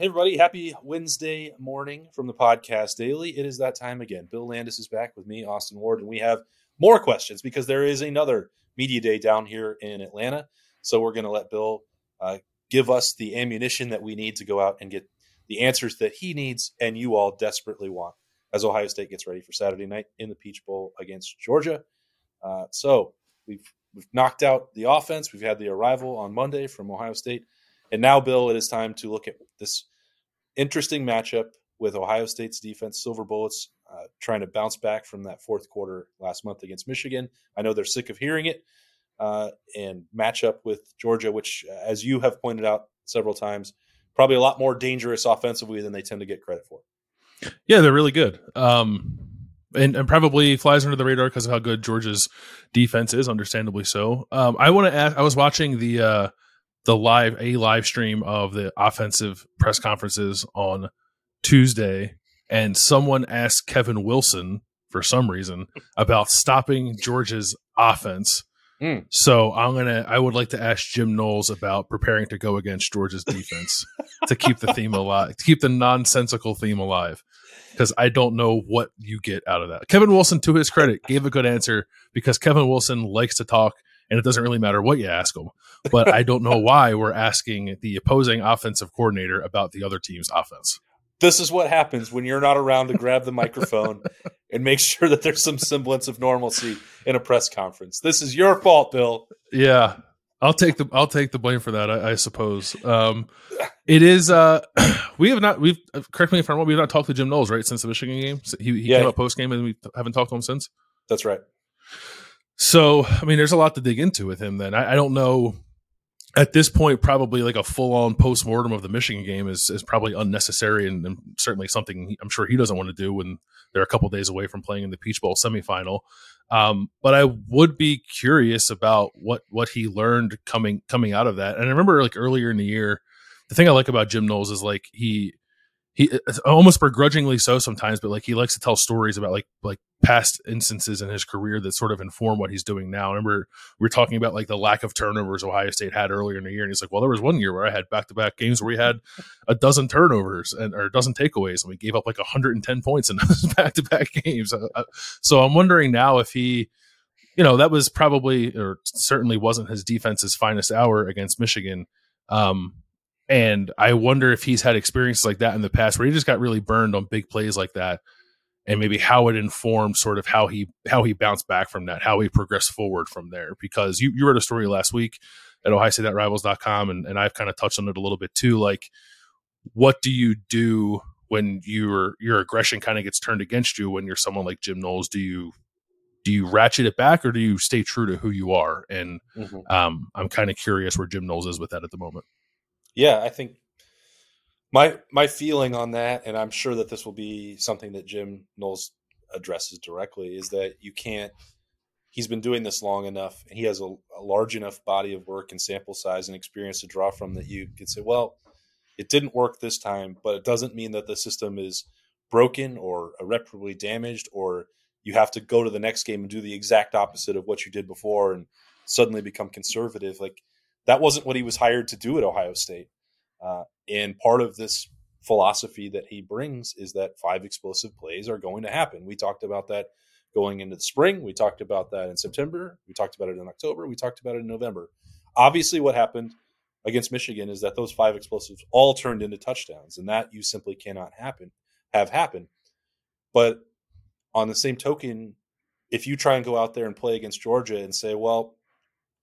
Hey, everybody. Happy Wednesday morning from the podcast daily. It is that time again. Bill Landis is back with me, Austin Ward, and we have more questions because there is another media day down here in Atlanta. So we're going to let Bill uh, give us the ammunition that we need to go out and get the answers that he needs and you all desperately want as Ohio State gets ready for Saturday night in the Peach Bowl against Georgia. Uh, so we've, we've knocked out the offense. We've had the arrival on Monday from Ohio State. And now, Bill, it is time to look at this interesting matchup with Ohio State's defense, Silver Bullets, uh, trying to bounce back from that fourth quarter last month against Michigan. I know they're sick of hearing it. Uh, and match up with Georgia, which, as you have pointed out several times, probably a lot more dangerous offensively than they tend to get credit for. Yeah, they're really good. Um, and, and probably flies under the radar because of how good Georgia's defense is, understandably so. Um, I want to ask. I was watching the uh, the live a live stream of the offensive press conferences on Tuesday, and someone asked Kevin Wilson for some reason about stopping Georgia's offense. Mm. So I'm gonna. I would like to ask Jim Knowles about preparing to go against Georgia's defense to keep the theme alive, to keep the nonsensical theme alive, because I don't know what you get out of that. Kevin Wilson, to his credit, gave a good answer because Kevin Wilson likes to talk and it doesn't really matter what you ask them. But I don't know why we're asking the opposing offensive coordinator about the other team's offense. This is what happens when you're not around to grab the microphone and make sure that there's some semblance of normalcy in a press conference. This is your fault, Bill. Yeah, I'll take the I'll take the blame for that. I, I suppose um, it is. Uh, we have not. We've correct me if I'm wrong. We've not talked to Jim Knowles right since the Michigan game. He, he yeah. came up post game, and we haven't talked to him since. That's right. So, I mean, there's a lot to dig into with him. Then I, I don't know. At this point, probably like a full on post mortem of the Michigan game is is probably unnecessary and, and certainly something I'm sure he doesn't want to do when they're a couple days away from playing in the Peach Bowl semifinal. Um, but I would be curious about what what he learned coming coming out of that. And I remember like earlier in the year, the thing I like about Jim Knowles is like he he almost begrudgingly so sometimes, but like he likes to tell stories about like like past instances in his career that sort of inform what he's doing now. I remember we were talking about like the lack of turnovers Ohio State had earlier in the year, and he's like, "Well, there was one year where I had back to back games where we had a dozen turnovers and or a dozen takeaways, and we gave up like 110 points in those back to back games." Uh, uh, so I'm wondering now if he, you know, that was probably or certainly wasn't his defense's finest hour against Michigan. Um, and I wonder if he's had experiences like that in the past where he just got really burned on big plays like that and maybe how it informed sort of how he how he bounced back from that, how he progressed forward from there. Because you, you wrote a story last week at Ohio State Rivals.com and, and I've kind of touched on it a little bit too. Like what do you do when your your aggression kind of gets turned against you when you're someone like Jim Knowles? Do you do you ratchet it back or do you stay true to who you are? And mm-hmm. um, I'm kind of curious where Jim Knowles is with that at the moment yeah, I think my my feeling on that, and I'm sure that this will be something that Jim Knowles addresses directly, is that you can't. He's been doing this long enough, and he has a, a large enough body of work and sample size and experience to draw from that you could say, well, it didn't work this time, but it doesn't mean that the system is broken or irreparably damaged, or you have to go to the next game and do the exact opposite of what you did before and suddenly become conservative. Like that wasn't what he was hired to do at Ohio State. Uh, and part of this philosophy that he brings is that five explosive plays are going to happen. We talked about that going into the spring. We talked about that in September. We talked about it in October. We talked about it in November. Obviously, what happened against Michigan is that those five explosives all turned into touchdowns, and that you simply cannot happen have happen. But on the same token, if you try and go out there and play against Georgia and say, well,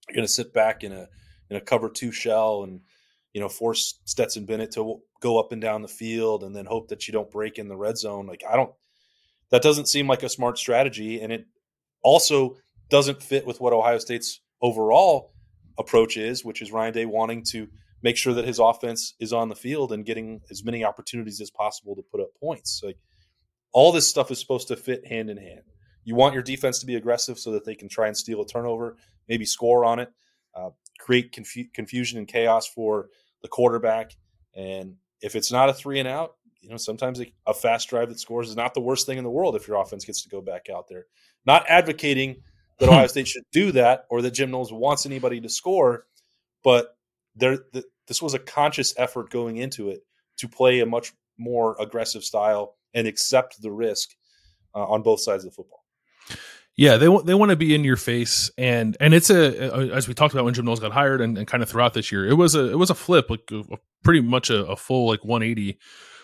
you're going to sit back in a in a cover two shell and you know force Stetson Bennett to go up and down the field and then hope that you don't break in the red zone. Like I don't that doesn't seem like a smart strategy and it also doesn't fit with what Ohio State's overall approach is, which is Ryan Day wanting to make sure that his offense is on the field and getting as many opportunities as possible to put up points. Like all this stuff is supposed to fit hand in hand. You want your defense to be aggressive so that they can try and steal a turnover, maybe score on it. Uh, create confu- confusion and chaos for the quarterback. And if it's not a three and out, you know, sometimes a fast drive that scores is not the worst thing in the world if your offense gets to go back out there. Not advocating that Ohio State should do that or that Jim Knowles wants anybody to score, but there, the, this was a conscious effort going into it to play a much more aggressive style and accept the risk uh, on both sides of the football. Yeah, they want they want to be in your face, and and it's a, a as we talked about when Jim Knowles got hired, and, and, kind of throughout this year, it was a it was a flip, like a, a pretty much a, a, full like 180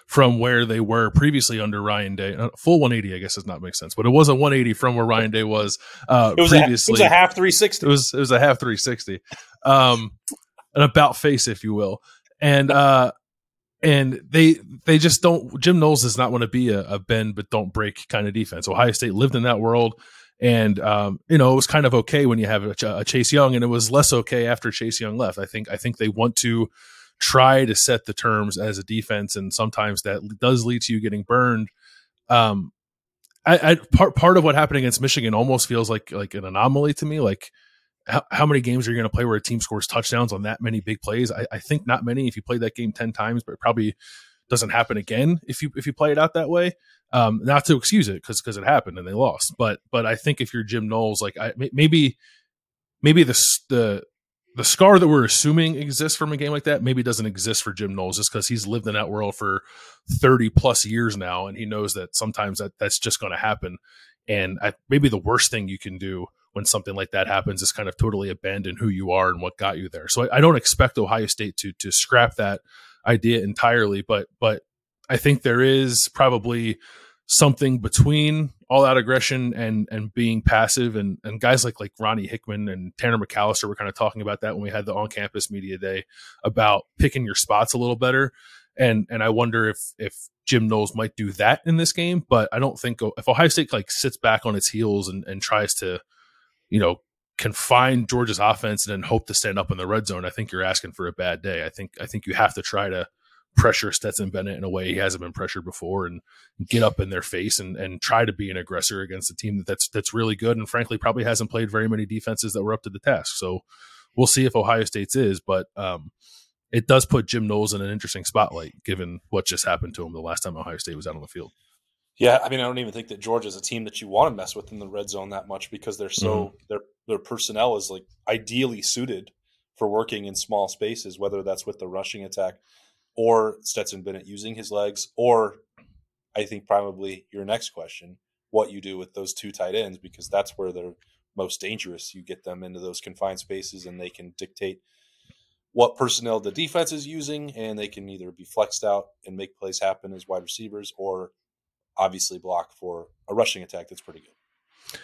from where they were previously under Ryan Day. Uh, full 180, I guess, does not make sense, but it was a 180 from where Ryan Day was uh, it was previously. A, it was a half 360. It was it was a half 360, um, an about face, if you will, and uh, and they they just don't. Jim Knowles does not want to be a, a bend but don't break kind of defense. Ohio State lived in that world. And um, you know it was kind of okay when you have a, a Chase Young, and it was less okay after Chase Young left. I think I think they want to try to set the terms as a defense, and sometimes that does lead to you getting burned. Um, I, I, part part of what happened against Michigan almost feels like like an anomaly to me. Like how, how many games are you going to play where a team scores touchdowns on that many big plays? I, I think not many. If you played that game ten times, but probably doesn't happen again if you if you play it out that way. Um, not to excuse it because because it happened and they lost, but but I think if you're Jim Knowles, like I maybe maybe the the the scar that we're assuming exists from a game like that maybe doesn't exist for Jim Knowles just because he's lived in that world for 30 plus years now and he knows that sometimes that that's just going to happen and I, maybe the worst thing you can do when something like that happens is kind of totally abandon who you are and what got you there so I, I don't expect Ohio State to to scrap that idea entirely but but I think there is probably something between all out aggression and and being passive and and guys like like Ronnie Hickman and Tanner McCalister were kind of talking about that when we had the on campus media day about picking your spots a little better. And and I wonder if if Jim Knowles might do that in this game but I don't think if Ohio State like sits back on its heels and and tries to you know confine Georgia's offense and then hope to stand up in the red zone I think you're asking for a bad day I think I think you have to try to pressure Stetson Bennett in a way he hasn't been pressured before and get up in their face and, and try to be an aggressor against a team that's that's really good and frankly probably hasn't played very many defenses that were up to the task. So we'll see if Ohio State's is, but um, it does put Jim Knowles in an interesting spotlight given what just happened to him the last time Ohio State was out on the field. Yeah, I mean, I don't even think that Georgia's a team that you want to mess with in the red zone that much because they're so mm-hmm. their their personnel is like ideally suited for working in small spaces, whether that's with the rushing attack or Stetson Bennett using his legs, or I think probably your next question, what you do with those two tight ends, because that's where they're most dangerous. You get them into those confined spaces and they can dictate what personnel the defense is using, and they can either be flexed out and make plays happen as wide receivers, or obviously block for a rushing attack that's pretty good.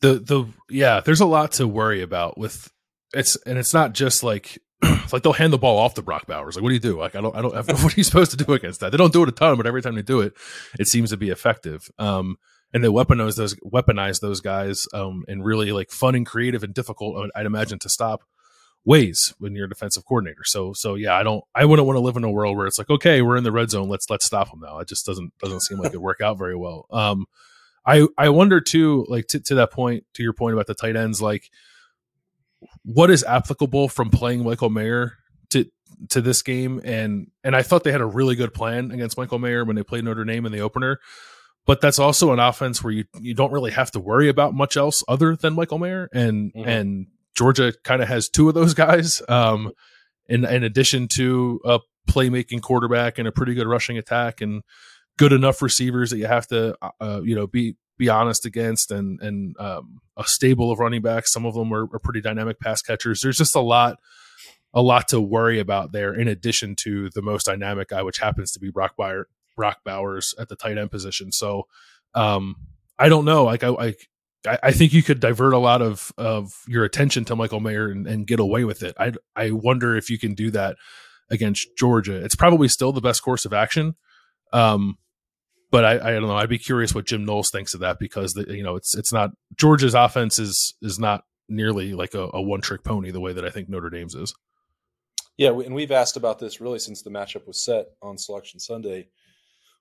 The the yeah, there's a lot to worry about with it's and it's not just like it's like they'll hand the ball off to Brock Bowers. Like, what do you do? Like, I don't, I don't. What are you supposed to do against that? They don't do it a ton, but every time they do it, it seems to be effective. Um, and they weaponize those, weaponize those guys, um, in really like fun and creative and difficult. I'd imagine to stop ways when you're a defensive coordinator. So, so yeah, I don't, I wouldn't want to live in a world where it's like, okay, we're in the red zone, let's let's stop them now. It just doesn't doesn't seem like it work out very well. Um, I I wonder too, like to, to that point, to your point about the tight ends, like what is applicable from playing Michael Mayer to to this game and and I thought they had a really good plan against Michael Mayer when they played Notre Dame in the opener. But that's also an offense where you you don't really have to worry about much else other than Michael Mayer and mm-hmm. and Georgia kind of has two of those guys um in in addition to a playmaking quarterback and a pretty good rushing attack and good enough receivers that you have to uh, you know be be honest against and and um, a stable of running backs. Some of them are, are, pretty dynamic pass catchers. There's just a lot a lot to worry about there. In addition to the most dynamic guy, which happens to be Brock Brock Bowers at the tight end position. So um, I don't know. Like I, I I think you could divert a lot of of your attention to Michael Mayer and, and get away with it. I I wonder if you can do that against Georgia. It's probably still the best course of action. Um, but I, I don't know. I'd be curious what Jim Knowles thinks of that because the, you know it's it's not Georgia's offense is is not nearly like a, a one trick pony the way that I think Notre Dame's is. Yeah, and we've asked about this really since the matchup was set on Selection Sunday.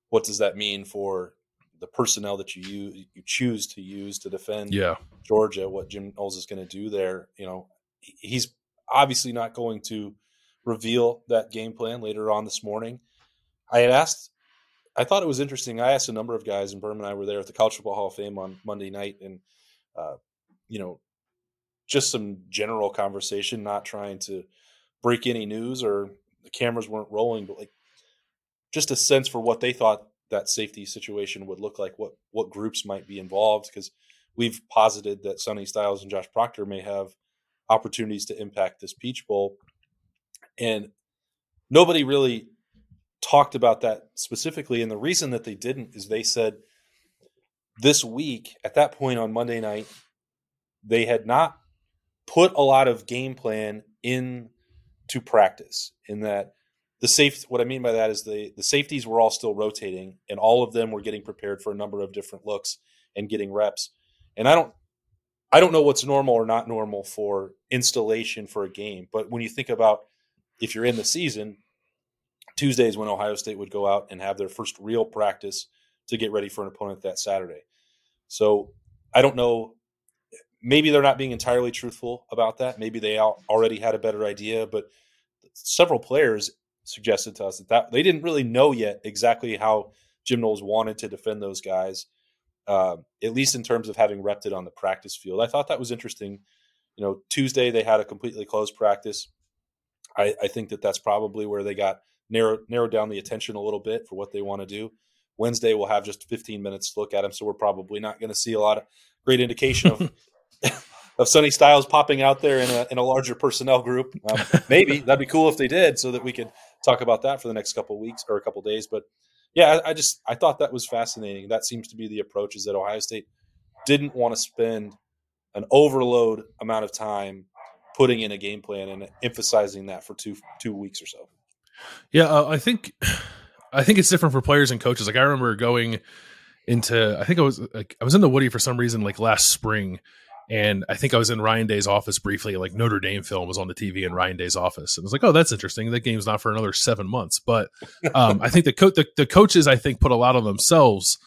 What does that mean for the personnel that you use, you choose to use to defend yeah. Georgia? What Jim Knowles is going to do there? You know, he's obviously not going to reveal that game plan later on this morning. I had asked I thought it was interesting. I asked a number of guys, and Berm and I were there at the College Football Hall of Fame on Monday night, and uh, you know, just some general conversation, not trying to break any news or the cameras weren't rolling, but like just a sense for what they thought that safety situation would look like, what what groups might be involved, because we've posited that Sonny Styles and Josh Proctor may have opportunities to impact this Peach Bowl, and nobody really talked about that specifically. And the reason that they didn't is they said this week, at that point on Monday night, they had not put a lot of game plan in to practice in that the safe what i mean by that is the the safeties were all still rotating and all of them were getting prepared for a number of different looks and getting reps and i don't i don't know what's normal or not normal for installation for a game but when you think about if you're in the season tuesdays when ohio state would go out and have their first real practice to get ready for an opponent that saturday so i don't know maybe they're not being entirely truthful about that. Maybe they already had a better idea, but several players suggested to us that, that they didn't really know yet exactly how Jim Knowles wanted to defend those guys, uh, at least in terms of having repped it on the practice field. I thought that was interesting. You know, Tuesday they had a completely closed practice. I, I think that that's probably where they got narrowed narrowed down the attention a little bit for what they want to do. Wednesday we'll have just 15 minutes to look at them, so we're probably not going to see a lot of great indication of of Sonny Styles popping out there in a in a larger personnel group. Um, maybe that'd be cool if they did, so that we could talk about that for the next couple weeks or a couple days. But yeah, I, I, just I thought that was fascinating. That seems to be the approach is that Ohio State didn't want to spend an overload amount of time putting in a game plan and emphasizing that for two two weeks or so. Yeah, uh, I think I think it's different for players and coaches. Like I remember going into I think I was like I was in the Woody for some reason like last spring and I think I was in Ryan Day's office briefly. Like Notre Dame film was on the TV in Ryan Day's office, and I was like, "Oh, that's interesting. That game's not for another seven months." But um, I think the, co- the, the coaches, I think, put a lot on themselves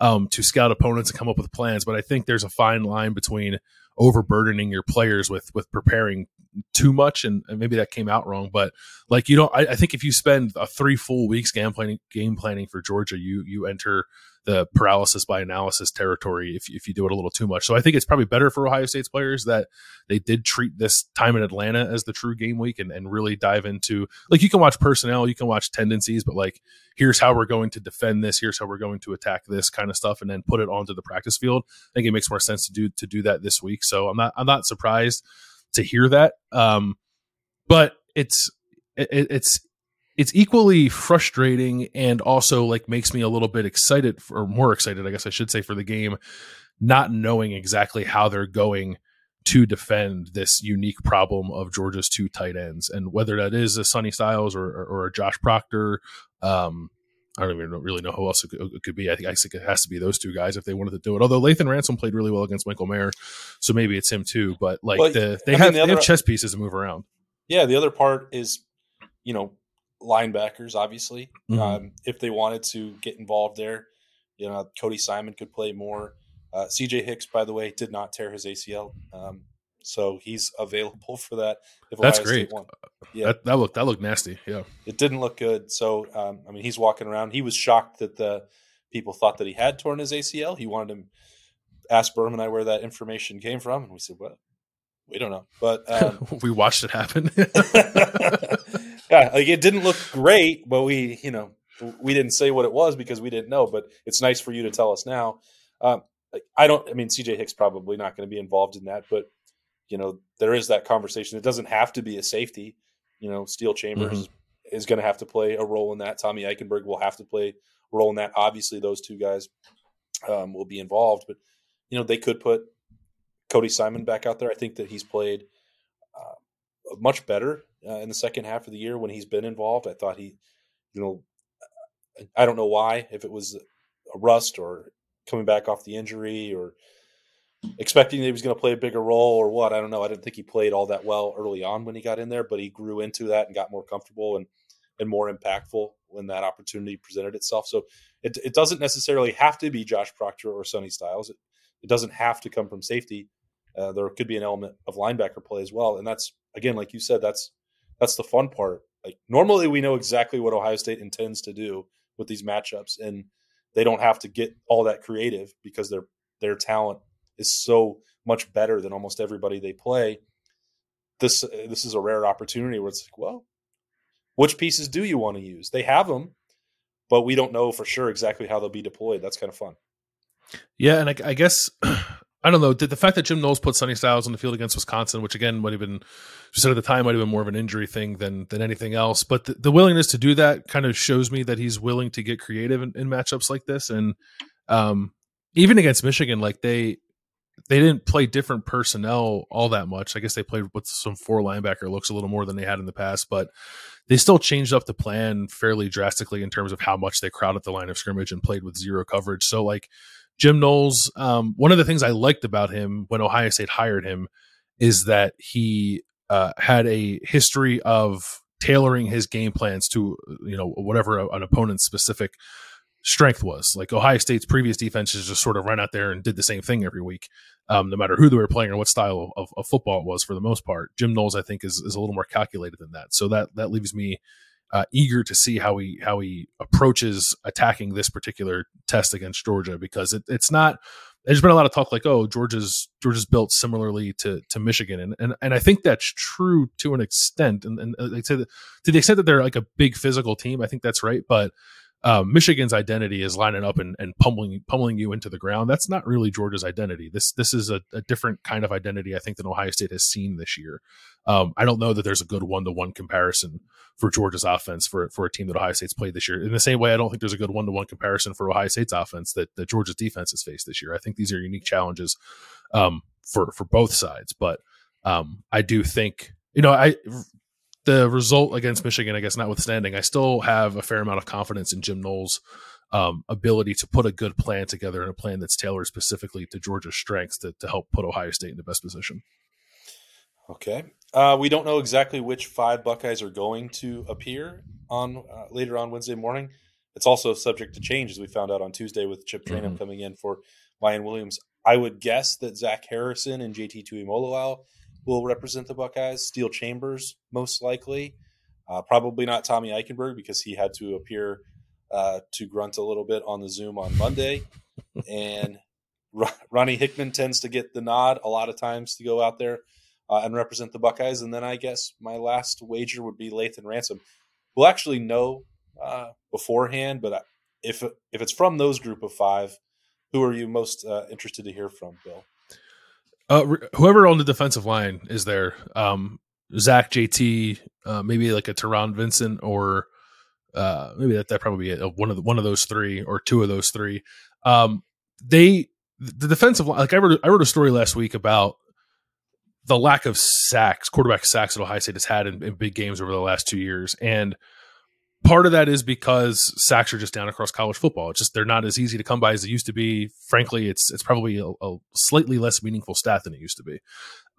um, to scout opponents and come up with plans. But I think there's a fine line between overburdening your players with with preparing too much, and, and maybe that came out wrong. But like you know, I, I think if you spend a three full weeks game planning game planning for Georgia, you you enter the paralysis by analysis territory if, if you do it a little too much. So I think it's probably better for Ohio State's players that they did treat this time in Atlanta as the true game week and, and really dive into like you can watch personnel, you can watch tendencies, but like here's how we're going to defend this, here's how we're going to attack this kind of stuff, and then put it onto the practice field. I think it makes more sense to do to do that this week. So I'm not I'm not surprised to hear that. Um, but it's it, it's it's equally frustrating and also like makes me a little bit excited for, or more excited, I guess I should say, for the game, not knowing exactly how they're going to defend this unique problem of Georgia's two tight ends, and whether that is a Sonny Styles or, or, or a Josh Proctor. Um, I don't even really know who else it could, it could, be. I think I think it has to be those two guys if they wanted to do it. Although Lathan Ransom played really well against Michael Mayer, so maybe it's him too. But like well, the, they I have mean, the other, they have chess pieces to move around. Yeah, the other part is, you know, linebackers, obviously. Mm-hmm. Um, if they wanted to get involved there, you know, Cody Simon could play more. Uh, CJ Hicks, by the way, did not tear his ACL, um, so he's available for that. If That's Ohio great. Yeah, that, that, looked that looked nasty. Yeah, it didn't look good. So, um, I mean, he's walking around. He was shocked that the people thought that he had torn his ACL. He wanted to ask Berm and I where that information came from, and we said, "Well, we don't know." But um, we watched it happen. yeah, like it didn't look great, but we, you know, we didn't say what it was because we didn't know. But it's nice for you to tell us now. Um, I don't. I mean, CJ Hicks probably not going to be involved in that, but you know, there is that conversation. It doesn't have to be a safety. You know, Steele Chambers mm-hmm. is going to have to play a role in that. Tommy Eichenberg will have to play a role in that. Obviously, those two guys um, will be involved, but you know, they could put Cody Simon back out there. I think that he's played uh, much better uh, in the second half of the year when he's been involved. I thought he, you know, I don't know why, if it was a rust or coming back off the injury or expecting that he was going to play a bigger role or what. I don't know. I didn't think he played all that well early on when he got in there, but he grew into that and got more comfortable and and more impactful when that opportunity presented itself. So it, it doesn't necessarily have to be Josh Proctor or Sonny Styles. It, it doesn't have to come from safety. Uh, there could be an element of linebacker play as well, and that's again, like you said, that's that's the fun part. Like normally we know exactly what Ohio State intends to do with these matchups, and they don't have to get all that creative because their their talent is so much better than almost everybody they play. This this is a rare opportunity where it's like, well, which pieces do you want to use? They have them. but we don't know for sure exactly how they'll be deployed. That's kind of fun. Yeah, and I, I guess I don't know. Did the fact that Jim Knowles put Sonny Styles on the field against Wisconsin, which again might have been just at the time might have been more of an injury thing than than anything else, but the, the willingness to do that kind of shows me that he's willing to get creative in, in matchups like this, and um, even against Michigan, like they they didn't play different personnel all that much. I guess they played with some four linebacker looks a little more than they had in the past, but they still changed up the plan fairly drastically in terms of how much they crowded the line of scrimmage and played with zero coverage. So like Jim Knowles, um, one of the things I liked about him when Ohio State hired him is that he uh, had a history of tailoring his game plans to you know whatever an opponent's specific strength was. Like Ohio State's previous defenses just sort of ran out there and did the same thing every week, um, no matter who they were playing or what style of, of, football it was for the most part. Jim Knowles, I think, is, is a little more calculated than that. So that that leaves me uh, eager to see how he how he approaches attacking this particular test against Georgia because it, it's not. There's been a lot of talk like, oh, Georgia's Georgia's built similarly to to Michigan, and and, and I think that's true to an extent, and and uh, the, to the extent that they're like a big physical team, I think that's right, but um, Michigan's identity is lining up and, and pummeling pummeling you into the ground. That's not really Georgia's identity. This this is a, a different kind of identity I think than Ohio State has seen this year. Um, I don't know that there's a good one to one comparison for Georgia's offense for for a team that Ohio State's played this year. In the same way, I don't think there's a good one to one comparison for Ohio State's offense that, that Georgia's defense has faced this year. I think these are unique challenges um, for for both sides, but um, I do think you know I the result against Michigan, I guess, notwithstanding, I still have a fair amount of confidence in Jim Knowles' um, ability to put a good plan together and a plan that's tailored specifically to Georgia's strengths to, to help put Ohio State in the best position. Okay. Uh, we don't know exactly which five Buckeyes are going to appear on uh, later on Wednesday morning. It's also subject to change, as we found out on Tuesday with Chip Trayanum mm-hmm. coming in for Miyan Williams. I would guess that Zach Harrison and JT Tuimoloau will represent the Buckeyes. Steele Chambers, most likely. Uh, probably not Tommy Eichenberg because he had to appear uh, to grunt a little bit on the Zoom on Monday. and Ronnie Hickman tends to get the nod a lot of times to go out there uh, and represent the Buckeyes. And then I guess my last wager would be Lathan Ransom. We'll actually know uh, beforehand, but if if it's from those group of five, who are you most uh, interested to hear from, Bill? Uh, whoever on the defensive line is there, um, Zach JT, uh, maybe like a Taron Vincent, or uh, maybe that that probably be one of the, one of those three or two of those three. Um, they the defensive line, like I wrote I wrote a story last week about the lack of sacks, quarterback sacks that Ohio State has had in, in big games over the last two years, and part of that is because sacks are just down across college football. It's just they're not as easy to come by as they used to be. Frankly, it's it's probably a, a slightly less meaningful stat than it used to be.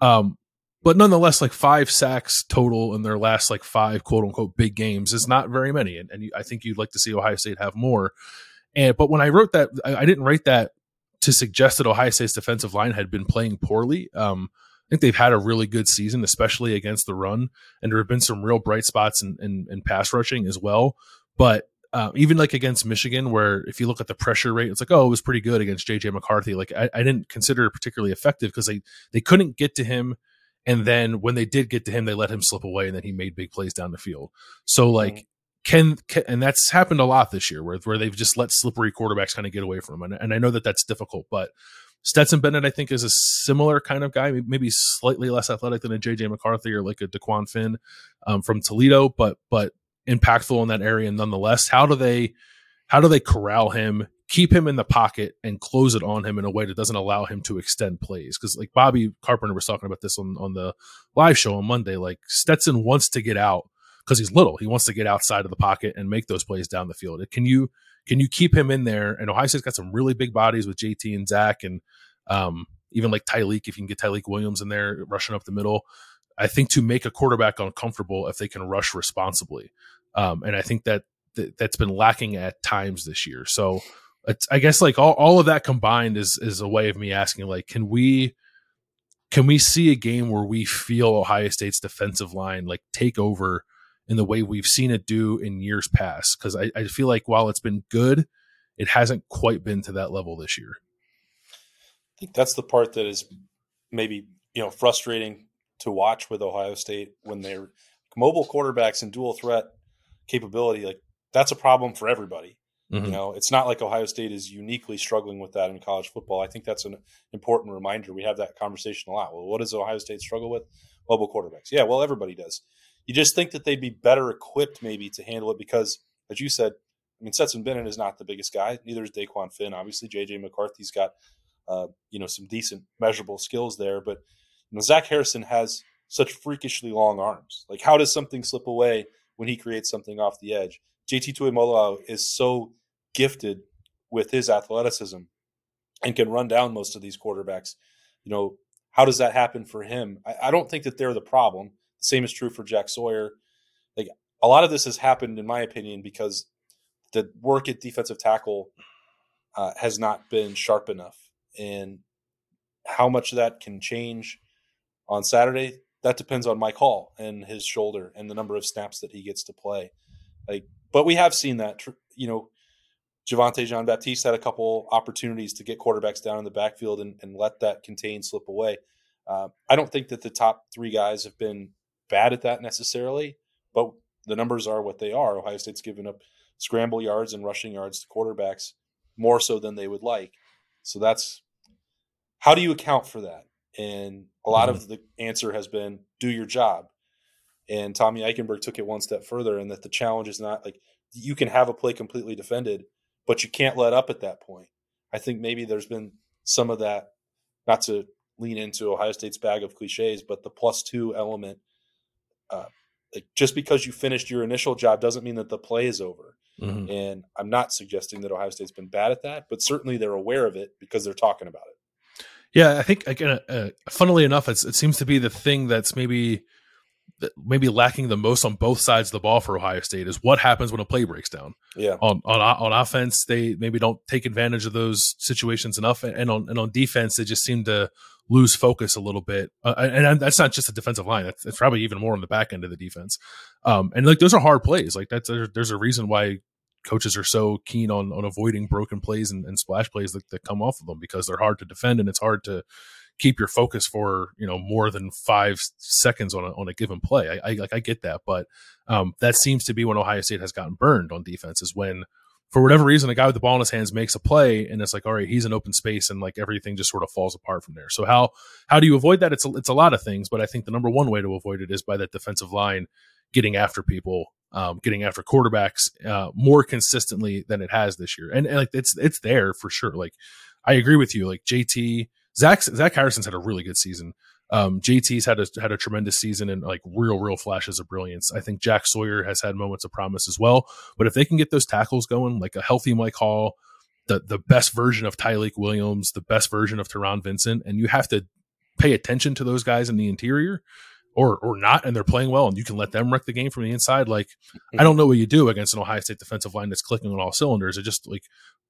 Um, but nonetheless, like five sacks total in their last like five quote unquote big games is not very many, and, and I think you'd like to see Ohio State have more. And but when I wrote that, I, I didn't write that to suggest that Ohio State's defensive line had been playing poorly. Um, I think they've had a really good season, especially against the run, and there have been some real bright spots in, in, in pass rushing as well. But uh, even like against Michigan, where if you look at the pressure rate, it's like, oh, it was pretty good against JJ McCarthy. Like I, I didn't consider it particularly effective because they they couldn't get to him, and then when they did get to him, they let him slip away, and then he made big plays down the field. So like. Mm-hmm. Can, can, and that's happened a lot this year where where they've just let slippery quarterbacks kind of get away from him and, and I know that that's difficult but Stetson Bennett, I think, is a similar kind of guy, maybe slightly less athletic than a JJ McCarthy or like a Dequan Finn um, from Toledo, but but impactful in that area nonetheless. How do they how do they corral him, keep him in the pocket, and close it on him in a way that doesn't allow him to extend plays? Because like Bobby Carpenter was talking about this on on the live show on Monday, like Stetson wants to get out because he's little. He wants to get outside of the pocket and make those plays down the field. Can you can you keep him in there? And Ohio State's got some really big bodies with JT and Zach, and um, even like Tyleik. If you can get Tyleik Williams in there rushing up the middle, I think to make a quarterback uncomfortable if they can rush responsibly. Um, and I think that th- that's been lacking at times this year. So I guess like all, all of that combined is is a way of me asking like, can we can we see a game where we feel Ohio State's defensive line like take over? In the way we've seen it do in years past. Because I, I feel like while it's been good, it hasn't quite been to that level this year. I think that's the part that is maybe you know frustrating to watch with Ohio State when they're mobile quarterbacks and dual threat capability. Like that's a problem for everybody. Mm-hmm. You know, it's not like Ohio State is uniquely struggling with that in college football. I think that's an important reminder. We have that conversation a lot. Well, what does Ohio State struggle with? Mobile quarterbacks. Yeah, well, everybody does. You just think that they'd be better equipped maybe to handle it because, as you said, I mean, Stetson Bennett is not the biggest guy. Neither is Dequan Finn. Obviously, JJ McCarthy's got uh, you know some decent measurable skills there, but you know, Zach Harrison has such freakishly long arms. Like, how does something slip away when he creates something off the edge? JT Tuimoloau is so gifted with his athleticism and can run down most of these quarterbacks. You know, how does that happen for him? I, I don't think that they're the problem. Same is true for Jack Sawyer. Like a lot of this has happened, in my opinion, because the work at defensive tackle uh, has not been sharp enough, and how much that can change on Saturday that depends on Mike Hall and his shoulder and the number of snaps that he gets to play. Like, but we have seen that. You know, Javontae Jean Baptiste had a couple opportunities to get quarterbacks down in the backfield and, and let that contain slip away. Uh, I don't think that the top three guys have been bad at that necessarily, but the numbers are what they are. Ohio State's given up scramble yards and rushing yards to quarterbacks more so than they would like. So that's how do you account for that? And a lot mm-hmm. of the answer has been do your job. And Tommy Eichenberg took it one step further, and that the challenge is not like you can have a play completely defended, but you can't let up at that point. I think maybe there's been some of that, not to lean into Ohio State's bag of cliches, but the plus two element. Uh, like just because you finished your initial job doesn't mean that the play is over. Mm-hmm. And I'm not suggesting that Ohio State's been bad at that, but certainly they're aware of it because they're talking about it. Yeah, I think again, uh, funnily enough, it seems to be the thing that's maybe maybe lacking the most on both sides of the ball for Ohio State is what happens when a play breaks down. Yeah. On on on offense, they maybe don't take advantage of those situations enough, and on and on defense, they just seem to lose focus a little bit. Uh, and that's not just a defensive line; that's, that's, probably even more on the back end of the defense. Um, and like those are hard plays. Like that's there's a reason why coaches are so keen on on avoiding broken plays and, and splash plays that, that come off of them because they're hard to defend and it's hard to keep your focus for you know more than five seconds on a, on a given play. I, I like I get that, but um, that seems to be when Ohio State has gotten burned on defense is when for whatever reason a guy with the ball in his hands makes a play and it's like all right he's in open space and like everything just sort of falls apart from there. So how how do you avoid that? It's a, it's a lot of things, but I think the number one way to avoid it is by that defensive line getting after people um, getting after quarterbacks uh, more consistently than it has this year. And, and, like it's it's there for sure. Like I agree with you. Like JT Zach Zach Harrison's had a really good season. Um, JT's had a had a tremendous season and like real real flashes of brilliance. I think Jack Sawyer has had moments of promise as well. But if they can get those tackles going, like a healthy Mike Hall, the the best version of Tyleik Williams, the best version of Taron Vincent, and you have to pay attention to those guys in the interior or or not, and they're playing well, and you can let them wreck the game from the inside. Like I don't know what you do against an Ohio State defensive line that's clicking on all cylinders. It just like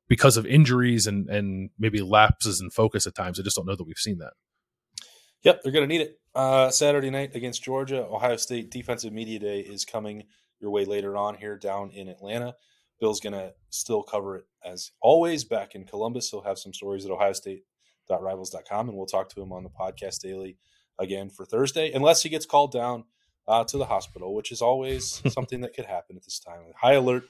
because of injuries and and maybe lapses in focus at times. I just don't know that we've seen that. Yep, they're going to need it. Uh, Saturday night against Georgia, Ohio State Defensive Media Day is coming your way later on here down in Atlanta. Bill's going to still cover it as always back in Columbus. He'll have some stories at ohiostate.rivals.com, and we'll talk to him on the podcast daily again for Thursday, unless he gets called down uh, to the hospital, which is always something that could happen at this time. High alert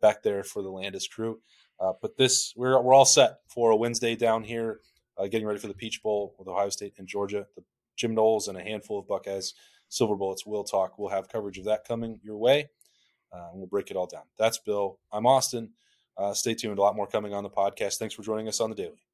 back there for the Landis crew. Uh, but this, we're, we're all set for a Wednesday down here, uh, getting ready for the Peach Bowl with Ohio State and Georgia. The Jim Knowles and a handful of Buckeyes Silver Bullets will talk. We'll have coverage of that coming your way. Uh, and we'll break it all down. That's Bill. I'm Austin. Uh, stay tuned. A lot more coming on the podcast. Thanks for joining us on the daily.